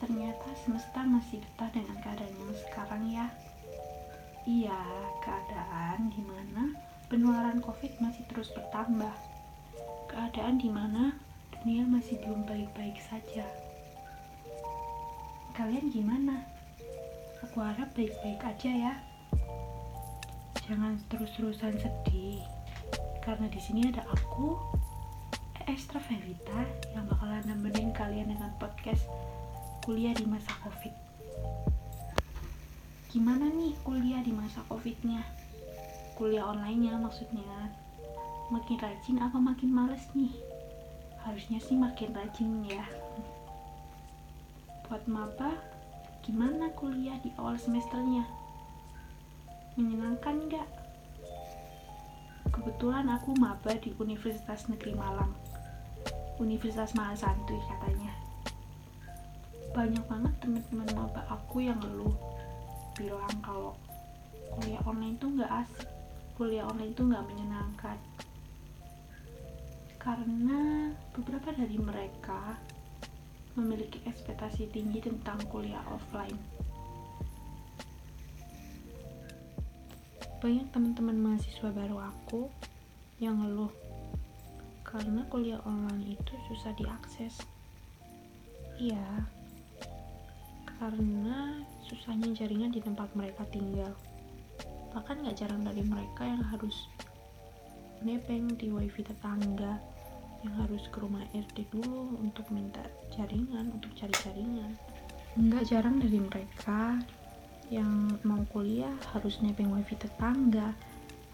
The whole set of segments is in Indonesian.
Ternyata semesta masih betah dengan keadaan yang sekarang ya. Iya, keadaan di mana penularan COVID masih terus bertambah. Keadaan di mana dunia masih belum baik-baik saja. Kalian gimana? Aku harap baik-baik aja ya. Jangan terus-terusan sedih, karena di sini ada aku, Extra Vevita, yang bakalan nemenin kalian dengan podcast kuliah di masa covid. Gimana nih kuliah di masa covidnya? Kuliah online nya maksudnya. Makin rajin apa makin males nih? Harusnya sih makin rajin ya. Buat maba gimana kuliah di awal semesternya? Menyenangkan nggak? Kebetulan aku maba di Universitas Negeri Malang. Universitas Mahasantri katanya banyak banget teman-teman maba aku yang ngeluh. Bilang kalau kuliah online tuh nggak asik. Kuliah online tuh nggak menyenangkan. Karena beberapa dari mereka memiliki ekspektasi tinggi tentang kuliah offline. Banyak teman-teman mahasiswa baru aku yang ngeluh karena kuliah online itu susah diakses. Iya karena susahnya jaringan di tempat mereka tinggal. Bahkan gak jarang dari mereka yang harus nebeng di wifi tetangga, yang harus ke rumah RT dulu untuk minta jaringan, untuk cari jaringan. Nggak jarang dari mereka yang mau kuliah harus nebeng wifi tetangga,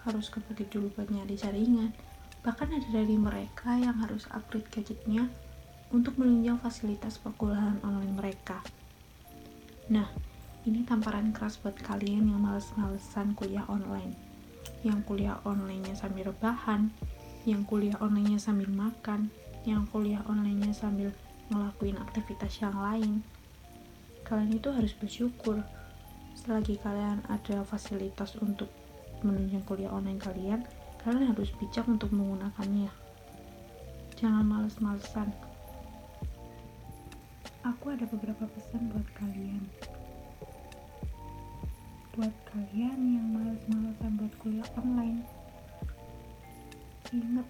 harus ke bukit dulu buat nyari jaringan. Bahkan ada dari mereka yang harus upgrade gadgetnya untuk menunjang fasilitas perkuliahan online mereka. Nah, ini tamparan keras buat kalian yang males-malesan kuliah online. Yang kuliah online-nya sambil rebahan, yang kuliah online-nya sambil makan, yang kuliah online-nya sambil ngelakuin aktivitas yang lain. Kalian itu harus bersyukur selagi kalian ada fasilitas untuk menunjang kuliah online kalian, kalian harus bijak untuk menggunakannya. Jangan males-malesan aku ada beberapa pesan buat kalian. Buat kalian yang males-malesan buat kuliah online ingat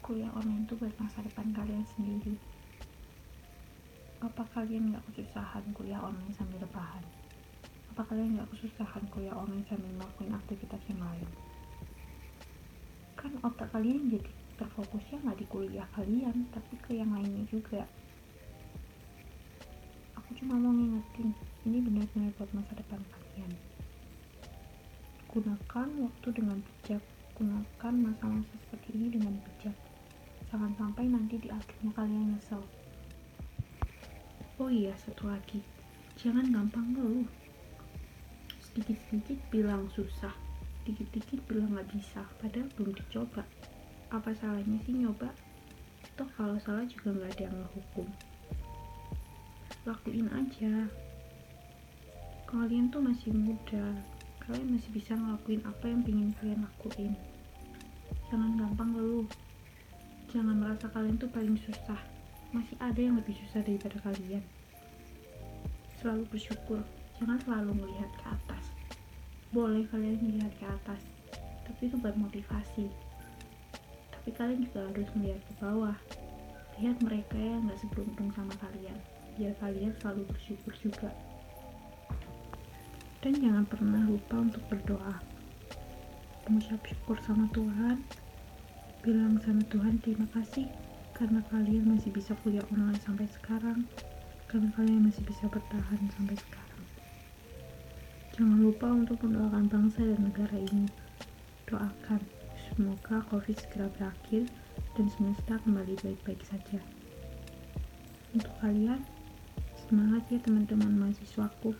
kuliah online itu buat masa depan kalian sendiri. Apa kalian gak kesusahan kuliah online sambil rebahan? Apa kalian gak kesusahan kuliah online sambil melakukan aktivitas yang lain? Kan otak kalian jadi terfokusnya nggak di kuliah kalian tapi ke yang lainnya juga benar-benar buat masa depan kalian. Gunakan waktu dengan bijak. Gunakan masa-masa seperti ini dengan bijak. Jangan sampai nanti di akhirnya kalian nyesel. Oh iya satu lagi. Jangan gampang ngeluh. Sedikit-sedikit bilang susah. Dikit-dikit bilang nggak bisa padahal belum dicoba. Apa salahnya sih nyoba? Toh kalau salah juga nggak ada yang ngehukum. Lakuin aja kalian tuh masih muda. Kalian masih bisa ngelakuin apa yang ingin kalian lakuin. Jangan gampang ngeluh. Jangan merasa kalian tuh paling susah. Masih ada yang lebih susah daripada kalian. Selalu bersyukur. Jangan selalu melihat ke atas. Boleh kalian melihat ke atas tapi itu buat motivasi. Tapi kalian juga harus melihat ke bawah. Lihat mereka yang gak seberuntung sama kalian. Biar kalian selalu bersyukur juga dan jangan pernah lupa untuk berdoa. Mengucap syukur sama Tuhan. Bilang sama Tuhan terima kasih karena kalian masih bisa kuliah online sampai sekarang. Karena kalian masih bisa bertahan sampai sekarang. Jangan lupa untuk mendoakan bangsa dan negara ini. Doakan semoga covid segera berakhir dan semesta kembali baik-baik saja. Untuk kalian Semangat ya teman-teman mahasiswaku.